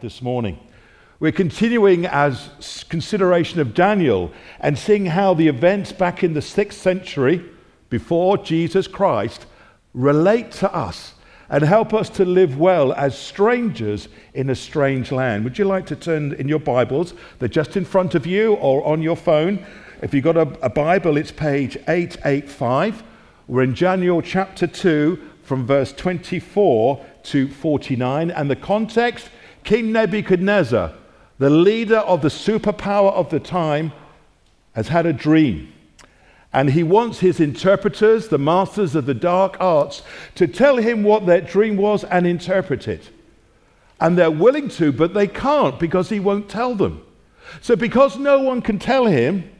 this morning. We're continuing as consideration of Daniel and seeing how the events back in the 6th century before Jesus Christ relate to us and help us to live well as strangers in a strange land. Would you like to turn in your Bibles? They're just in front of you or on your phone. If you've got a, a Bible, it's page 885. We're in Daniel chapter 2 from verse 24 to 49. And the context King Nebuchadnezzar, the leader of the superpower of the time, has had a dream. And he wants his interpreters, the masters of the dark arts, to tell him what that dream was and interpret it. And they're willing to, but they can't because he won't tell them. So, because no one can tell him,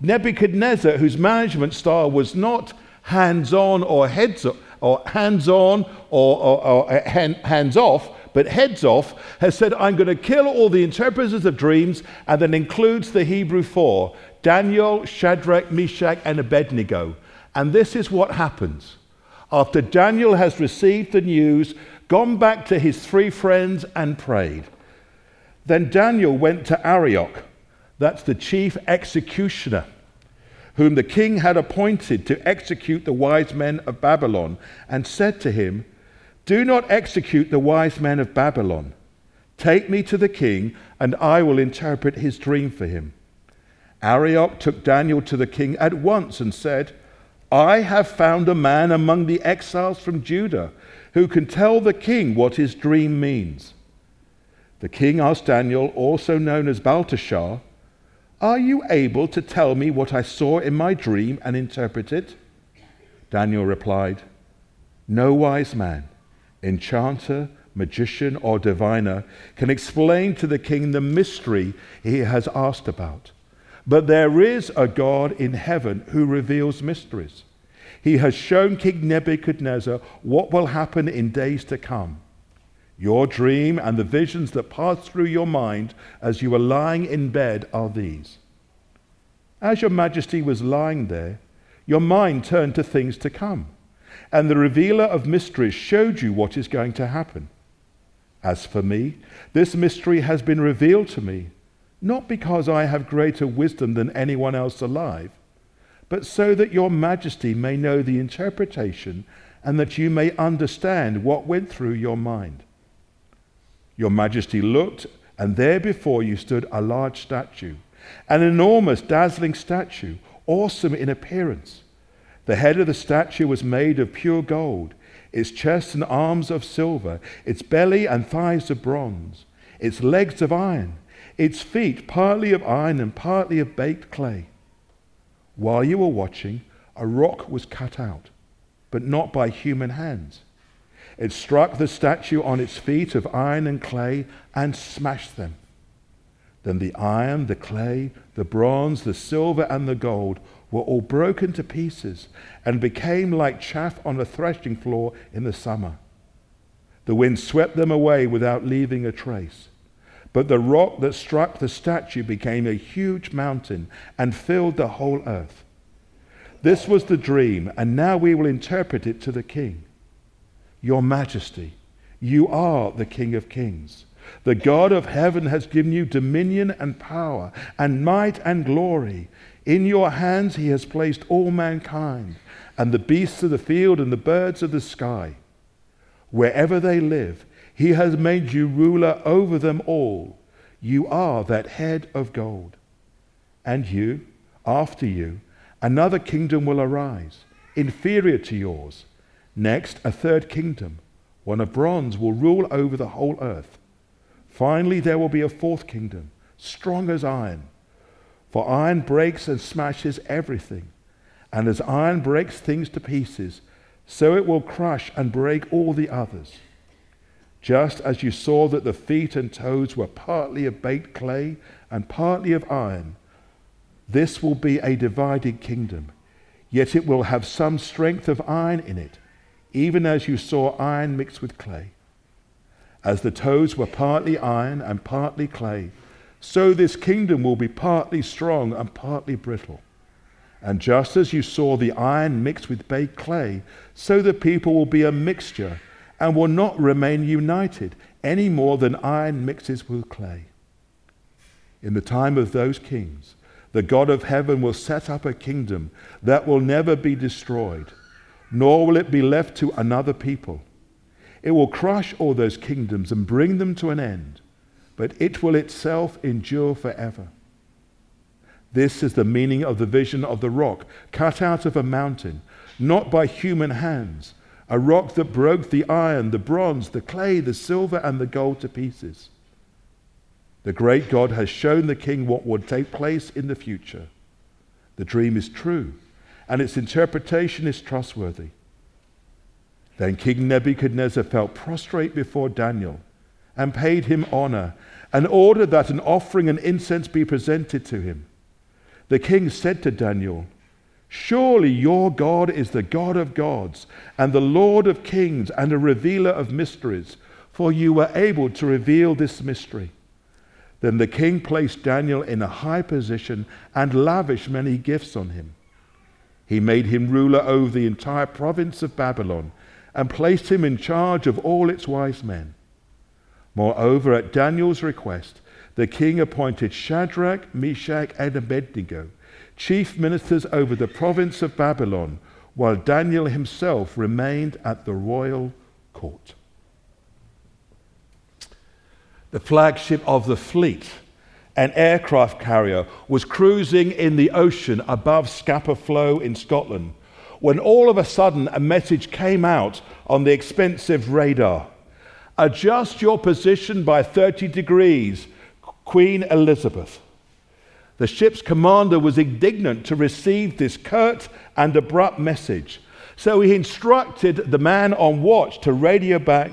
Nebuchadnezzar, whose management style was not hands on or heads or hands on or, or, or uh, hands off, but heads off, has said, I'm going to kill all the interpreters of dreams, and then includes the Hebrew four Daniel, Shadrach, Meshach, and Abednego. And this is what happens. After Daniel has received the news, gone back to his three friends, and prayed. Then Daniel went to Arioch, that's the chief executioner, whom the king had appointed to execute the wise men of Babylon, and said to him, do not execute the wise men of Babylon. Take me to the king, and I will interpret his dream for him. Arioch took Daniel to the king at once and said, I have found a man among the exiles from Judah who can tell the king what his dream means. The king asked Daniel, also known as Belteshazzar, Are you able to tell me what I saw in my dream and interpret it? Daniel replied, No wise man enchanter, magician, or diviner can explain to the king the mystery he has asked about. But there is a God in heaven who reveals mysteries. He has shown King Nebuchadnezzar what will happen in days to come. Your dream and the visions that pass through your mind as you were lying in bed are these. As your majesty was lying there, your mind turned to things to come and the revealer of mysteries showed you what is going to happen. As for me, this mystery has been revealed to me, not because I have greater wisdom than anyone else alive, but so that your majesty may know the interpretation and that you may understand what went through your mind. Your majesty looked, and there before you stood a large statue, an enormous, dazzling statue, awesome in appearance. The head of the statue was made of pure gold, its chest and arms of silver, its belly and thighs of bronze, its legs of iron, its feet partly of iron and partly of baked clay. While you were watching, a rock was cut out, but not by human hands. It struck the statue on its feet of iron and clay and smashed them. Then the iron, the clay, the bronze, the silver, and the gold were all broken to pieces and became like chaff on a threshing floor in the summer. The wind swept them away without leaving a trace. But the rock that struck the statue became a huge mountain and filled the whole earth. This was the dream, and now we will interpret it to the king. Your Majesty, you are the King of Kings. The God of heaven has given you dominion and power and might and glory. In your hands he has placed all mankind, and the beasts of the field and the birds of the sky. Wherever they live, he has made you ruler over them all. You are that head of gold. And you, after you, another kingdom will arise, inferior to yours. Next, a third kingdom, one of bronze, will rule over the whole earth. Finally, there will be a fourth kingdom, strong as iron for iron breaks and smashes everything. And as iron breaks things to pieces, so it will crush and break all the others. Just as you saw that the feet and toes were partly of baked clay and partly of iron, this will be a divided kingdom. Yet it will have some strength of iron in it, even as you saw iron mixed with clay. As the toes were partly iron and partly clay, so this kingdom will be partly strong and partly brittle. And just as you saw the iron mixed with baked clay, so the people will be a mixture and will not remain united, any more than iron mixes with clay. In the time of those kings, the God of heaven will set up a kingdom that will never be destroyed, nor will it be left to another people. It will crush all those kingdoms and bring them to an end, but it will itself endure forever. This is the meaning of the vision of the rock cut out of a mountain, not by human hands a rock that broke the iron, the bronze, the clay, the silver, and the gold to pieces. The great God has shown the king what would take place in the future. The dream is true, and its interpretation is trustworthy. Then King Nebuchadnezzar fell prostrate before Daniel and paid him honor and ordered that an offering and incense be presented to him. The king said to Daniel, Surely your God is the God of gods and the Lord of kings and a revealer of mysteries, for you were able to reveal this mystery. Then the king placed Daniel in a high position and lavished many gifts on him. He made him ruler over the entire province of Babylon and placed him in charge of all its wise men. Moreover, at Daniel's request, the king appointed Shadrach, Meshach, and Abednego chief ministers over the province of Babylon, while Daniel himself remained at the royal court. The flagship of the fleet, an aircraft carrier, was cruising in the ocean above Scapa Flow in Scotland when all of a sudden a message came out on the expensive radar. Adjust your position by 30 degrees, Queen Elizabeth. The ship's commander was indignant to receive this curt and abrupt message. So he instructed the man on watch to radio back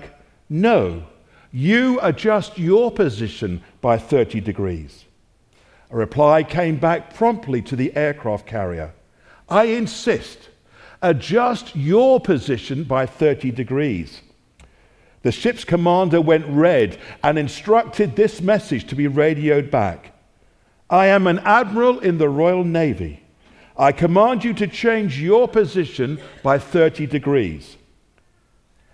No, you adjust your position by 30 degrees. A reply came back promptly to the aircraft carrier I insist, adjust your position by 30 degrees. The ship's commander went red and instructed this message to be radioed back I am an admiral in the Royal Navy. I command you to change your position by 30 degrees.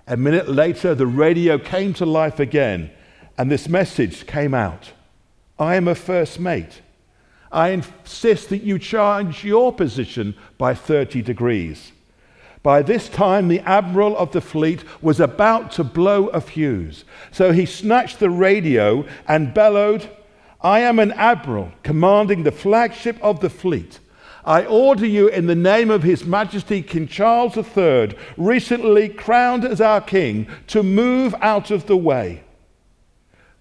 A minute later, the radio came to life again, and this message came out I am a first mate. I insist that you change your position by 30 degrees. By this time, the admiral of the fleet was about to blow a fuse. So he snatched the radio and bellowed, I am an admiral commanding the flagship of the fleet. I order you in the name of His Majesty King Charles III, recently crowned as our king, to move out of the way.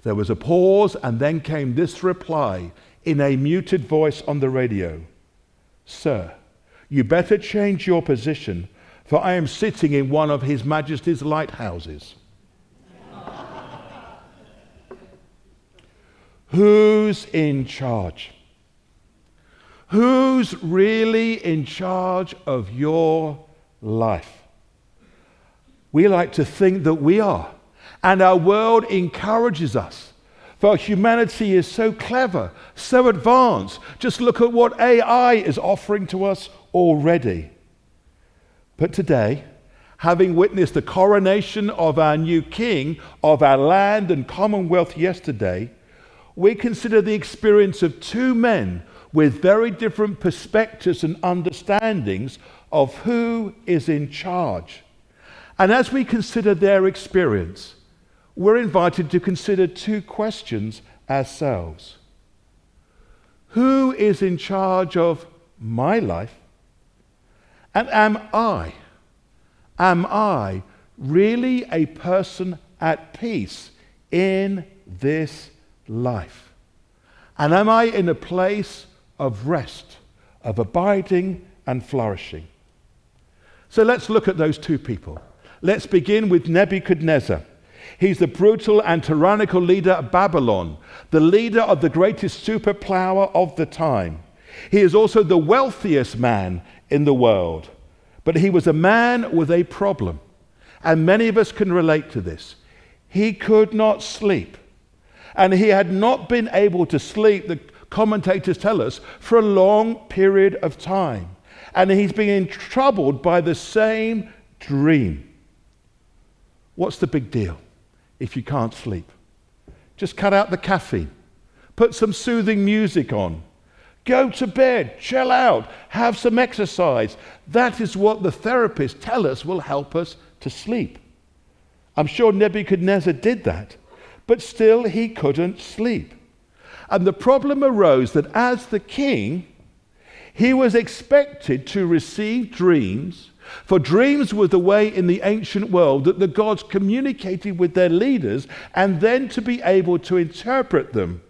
There was a pause, and then came this reply in a muted voice on the radio Sir, you better change your position, for I am sitting in one of His Majesty's lighthouses. Who's in charge? Who's really in charge of your life? We like to think that we are, and our world encourages us. For humanity is so clever, so advanced. Just look at what AI is offering to us already. But today, having witnessed the coronation of our new king of our land and commonwealth yesterday, we consider the experience of two men with very different perspectives and understandings of who is in charge. And as we consider their experience, we're invited to consider two questions ourselves Who is in charge of my life? And am I, am I really a person at peace in this life? And am I in a place of rest, of abiding and flourishing? So let's look at those two people. Let's begin with Nebuchadnezzar. He's the brutal and tyrannical leader of Babylon, the leader of the greatest superpower of the time. He is also the wealthiest man in the world. But he was a man with a problem. And many of us can relate to this. He could not sleep and he had not been able to sleep, the commentators tell us, for a long period of time. And he's being troubled by the same dream. What's the big deal? if you can't sleep. Just cut out the caffeine, put some soothing music on, go to bed, chill out, have some exercise. That is what the therapists tell us will help us to sleep. I'm sure Nebuchadnezzar did that, but still he couldn't sleep. And the problem arose that as the king, he was expected to receive dreams, for dreams were the way in the ancient world that the gods communicated with their leaders and then to be able to interpret them.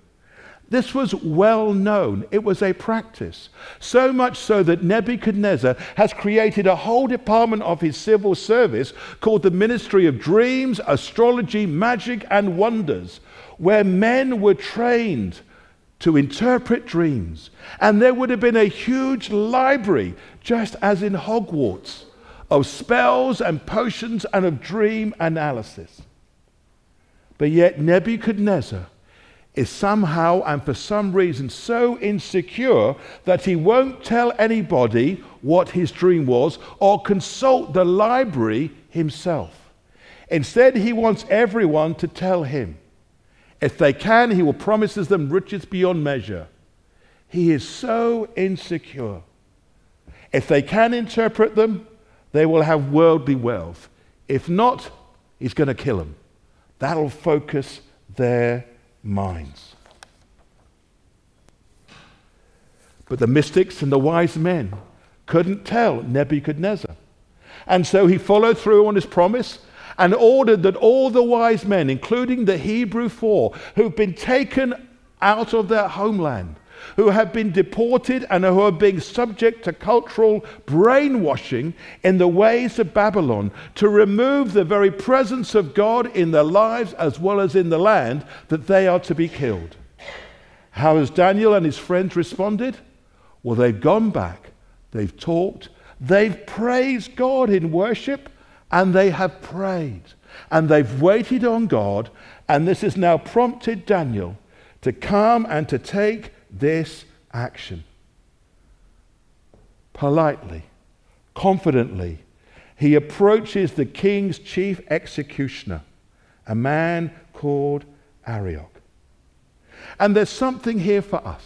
This was well known. It was a practice. So much so that Nebuchadnezzar has created a whole department of his civil service called the Ministry of Dreams, Astrology, Magic, and Wonders, where men were trained to interpret dreams. And there would have been a huge library, just as in Hogwarts, of spells and potions and of dream analysis. But yet, Nebuchadnezzar is somehow and for some reason so insecure that he won't tell anybody what his dream was or consult the library himself. Instead, he wants everyone to tell him. If they can, he will promises them riches beyond measure. He is so insecure. If they can interpret them, they will have worldly wealth. If not, he's going to kill them. That'll focus their minds. But the mystics and the wise men couldn't tell Nebuchadnezzar. And so he followed through on his promise and ordered that all the wise men, including the Hebrew four, who've been taken out of their homeland, who have been deported and who are being subject to cultural brainwashing in the ways of Babylon, to remove the very presence of God in their lives as well as in the land, that they are to be killed. How has Daniel and his friends responded? Well, they've gone back, they've talked, they've praised God in worship, and they have prayed and they've waited on God, and this has now prompted Daniel to come and to take this action. Politely, confidently, he approaches the king's chief executioner, a man called Arioch. And there's something here for us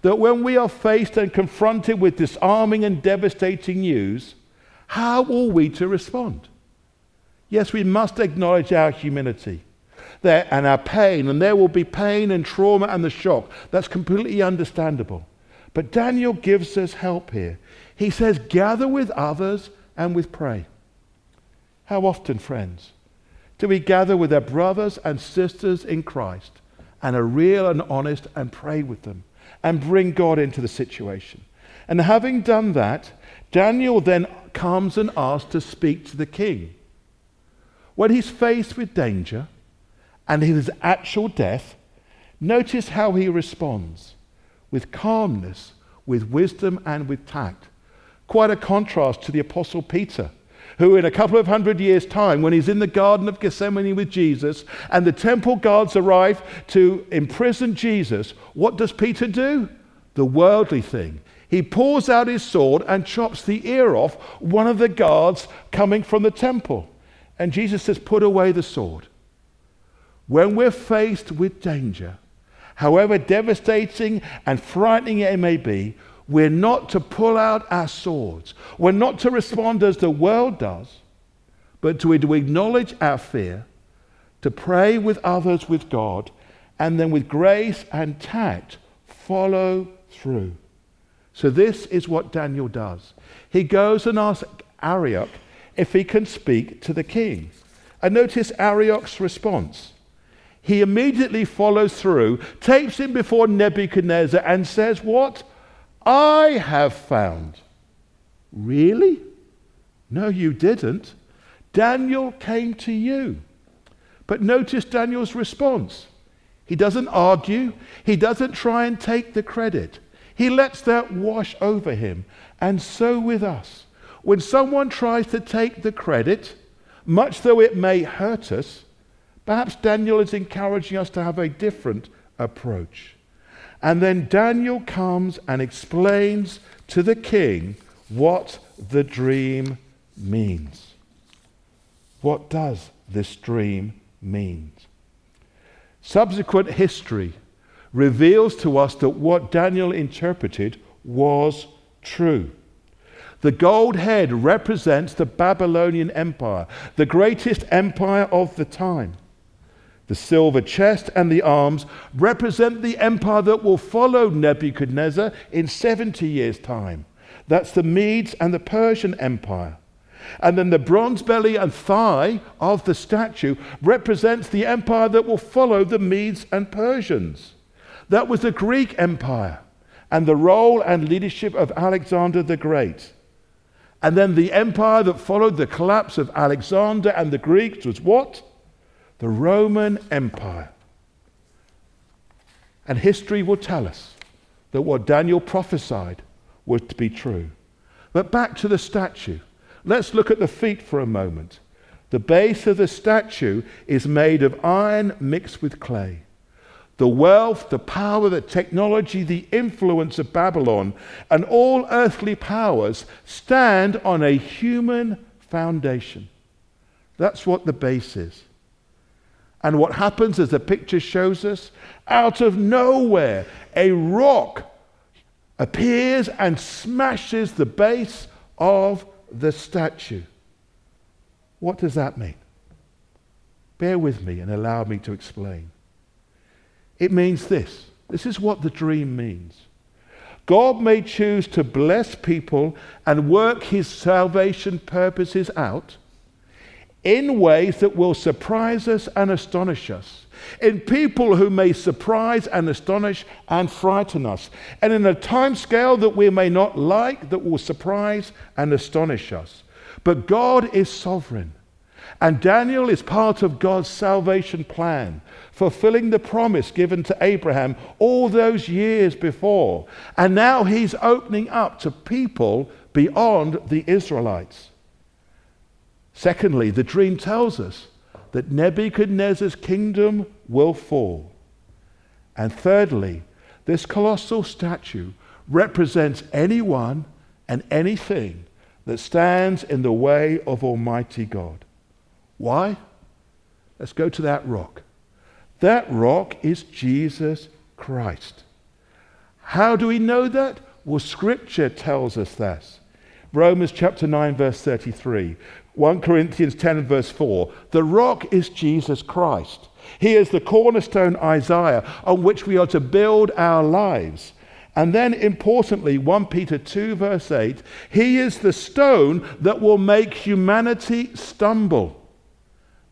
that when we are faced and confronted with disarming and devastating news, how are we to respond? Yes, we must acknowledge our humility and our pain, and there will be pain and trauma and the shock. That's completely understandable. But Daniel gives us help here. He says, Gather with others and with pray. How often, friends, do we gather with our brothers and sisters in Christ and are real and honest and pray with them and bring God into the situation? And having done that, Daniel then comes and asks to speak to the king. When he's faced with danger and his actual death, notice how he responds with calmness, with wisdom, and with tact. Quite a contrast to the Apostle Peter, who, in a couple of hundred years' time, when he's in the Garden of Gethsemane with Jesus and the temple guards arrive to imprison Jesus, what does Peter do? The worldly thing. He pulls out his sword and chops the ear off one of the guards coming from the temple. And Jesus says, Put away the sword. When we're faced with danger, however devastating and frightening it may be, we're not to pull out our swords. We're not to respond as the world does, but to, acknowledge our fear, to pray with others with God, and then with grace and tact follow through. So, this is what Daniel does. He goes and asks Arioch if he can speak to the king. And notice Arioch's response. He immediately follows through, takes him before Nebuchadnezzar, and says, What? I have found. Really? No, you didn't. Daniel came to you. But notice Daniel's response. He doesn't argue, he doesn't try and take the credit. He lets that wash over him. And so with us. When someone tries to take the credit, much though it may hurt us, perhaps Daniel is encouraging us to have a different approach. And then Daniel comes and explains to the king what the dream means. What does this dream mean? Subsequent history reveals to us that what Daniel interpreted was true. The gold head represents the Babylonian Empire, the greatest empire of the time. The silver chest and the arms represent the empire that will follow Nebuchadnezzar in 70 years' time. That's the Medes and the Persian Empire. And then the bronze belly and thigh of the statue represents the empire that will follow the Medes and Persians. That was the Greek Empire and the role and leadership of Alexander the Great. And then the empire that followed the collapse of Alexander and the Greeks was what? The Roman Empire. And history will tell us that what Daniel prophesied was to be true. But back to the statue. Let's look at the feet for a moment. The base of the statue is made of iron mixed with clay. The wealth, the power, the technology, the influence of Babylon, and all earthly powers stand on a human foundation. That's what the base is. And what happens, as the picture shows us, out of nowhere, a rock appears and smashes the base of the statue. What does that mean? Bear with me and allow me to explain. It means this this is what the dream means. God may choose to bless people and work his salvation purposes out in ways that will surprise us and astonish us, in people who may surprise and astonish and frighten us, and in a time scale that we may not like that will surprise and astonish us. But God is sovereign. And Daniel is part of God's salvation plan, fulfilling the promise given to Abraham all those years before. And now he's opening up to people beyond the Israelites. Secondly, the dream tells us that Nebuchadnezzar's kingdom will fall. And thirdly, this colossal statue represents anyone and anything that stands in the way of Almighty God. Why? Let's go to that rock. That rock is Jesus Christ. How do we know that? Well, Scripture tells us this. Romans chapter 9, verse 33. 1 Corinthians 10 verse 4. The rock is Jesus Christ. He is the cornerstone, Isaiah, on which we are to build our lives. And then, importantly, 1 Peter 2 verse 8, He is the stone that will make humanity stumble.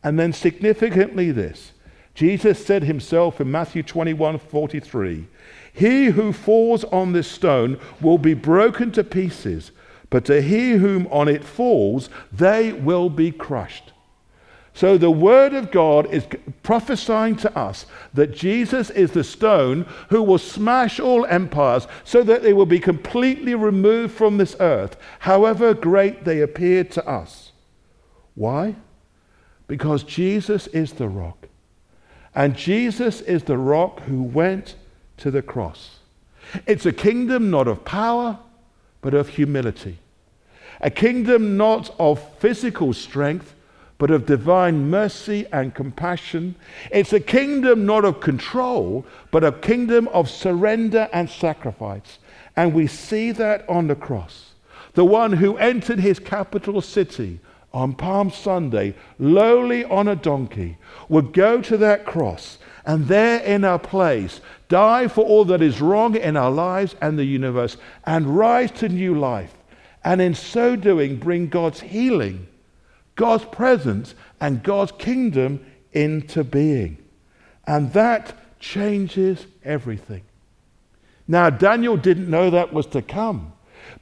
And then, significantly, this Jesus said himself in Matthew 21 43, He who falls on this stone will be broken to pieces but to he whom on it falls, they will be crushed. So the Word of God is prophesying to us that Jesus is the stone who will smash all empires so that they will be completely removed from this earth, however great they appear to us. Why? Because Jesus is the rock. And Jesus is the rock who went to the cross. It's a kingdom not of power, but of humility. A kingdom not of physical strength, but of divine mercy and compassion. It's a kingdom not of control, but a kingdom of surrender and sacrifice. And we see that on the cross. The one who entered his capital city on Palm Sunday, lowly on a donkey, would go to that cross and there in our place die for all that is wrong in our lives and the universe and rise to new life. And in so doing, bring God's healing, God's presence, and God's kingdom into being. And that changes everything. Now, Daniel didn't know that was to come,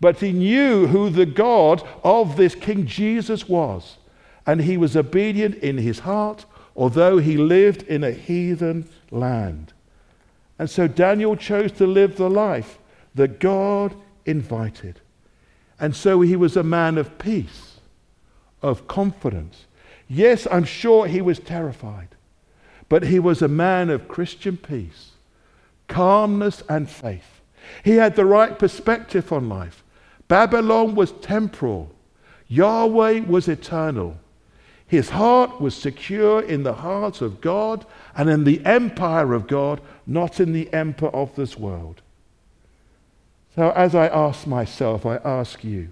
but he knew who the God of this King Jesus was. And he was obedient in his heart, although he lived in a heathen land. And so Daniel chose to live the life that God invited. And so he was a man of peace, of confidence. Yes, I'm sure he was terrified, but he was a man of Christian peace, calmness, and faith. He had the right perspective on life. Babylon was temporal, Yahweh was eternal. His heart was secure in the heart of God and in the empire of God, not in the empire of this world. So, as I ask myself, I ask you,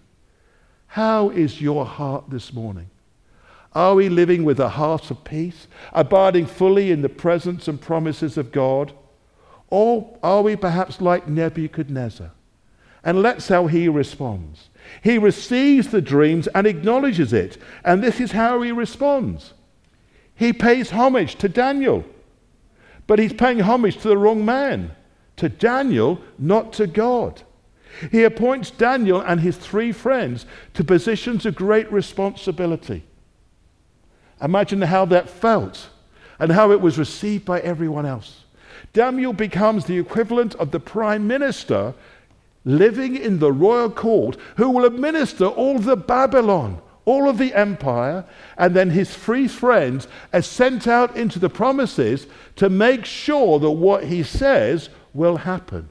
how is your heart this morning? Are we living with a heart of peace, abiding fully in the presence and promises of God? Or are we perhaps like Nebuchadnezzar? And let's how he responds. He receives the dreams and acknowledges it. And this is how he responds. He pays homage to Daniel, but he's paying homage to the wrong man, to Daniel, not to God. He appoints Daniel and his three friends to positions of great responsibility. Imagine how that felt and how it was received by everyone else. Daniel becomes the equivalent of the prime minister living in the royal court who will administer all the Babylon, all of the empire, and then his three friends are sent out into the promises to make sure that what he says will happen.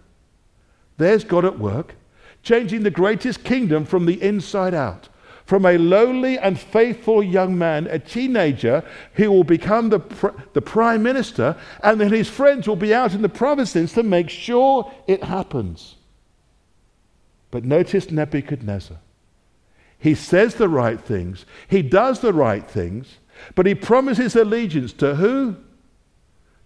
There's God at work, changing the greatest kingdom from the inside out from a lowly and faithful young man, a teenager, who will become the, pr- the prime minister, and then his friends will be out in the provinces to make sure it happens. But notice Nebuchadnezzar. He says the right things, he does the right things, but he promises allegiance to who?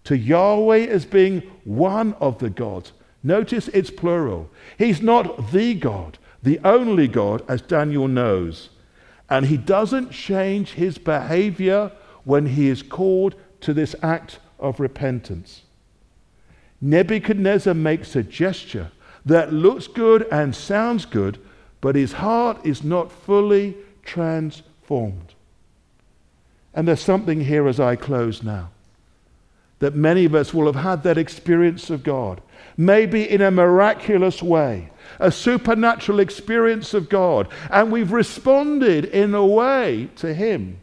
To Yahweh as being one of the gods. Notice it's plural. He's not the God the only God, as Daniel knows. And he doesn't change his behavior when he is called to this act of repentance. Nebuchadnezzar makes a gesture that looks good and sounds good, but his heart is not fully transformed. And there's something here as I close now that many of us will have had that experience of God, maybe in a miraculous way a supernatural experience of God, and we've responded in a way to Him.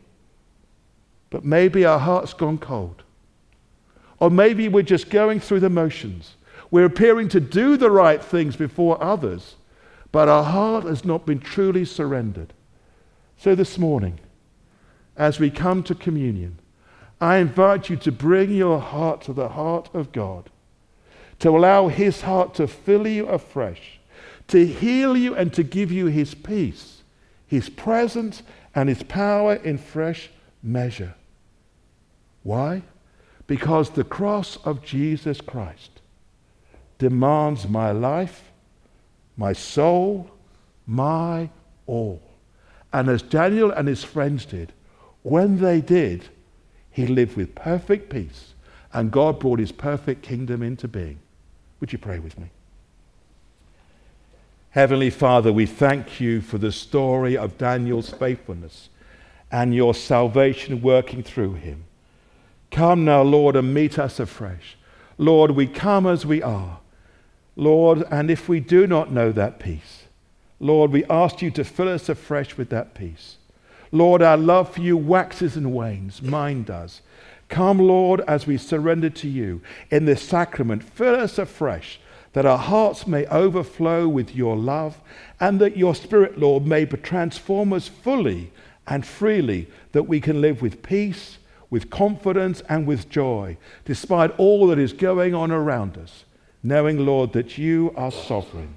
But maybe our heart's gone cold. Or maybe we're just going through the motions. We're appearing to do the right things before others, but our heart has not been truly surrendered. So this morning, as we come to communion, I invite you to bring your heart to the heart of God, to allow His heart to fill you afresh to heal you and to give you his peace, his presence, and his power in fresh measure. Why? Because the cross of Jesus Christ demands my life, my soul, my all. And as Daniel and his friends did, when they did, he lived with perfect peace, and God brought his perfect kingdom into being. Would you pray with me? Heavenly Father, we thank you for the story of Daniel's faithfulness and your salvation working through him. Come now, Lord, and meet us afresh. Lord, we come as we are. Lord, and if we do not know that peace, Lord, we ask you to fill us afresh with that peace. Lord, our love for you waxes and wanes. Mine does. Come, Lord, as we surrender to you in this sacrament, fill us afresh that our hearts may overflow with your love, and that your Spirit, Lord, may transform us fully and freely, that we can live with peace, with confidence, and with joy, despite all that is going on around us, knowing, Lord, that you are sovereign.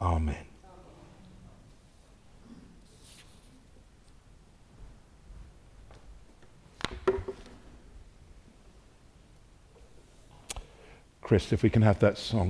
Amen. Chris, if we can have that song.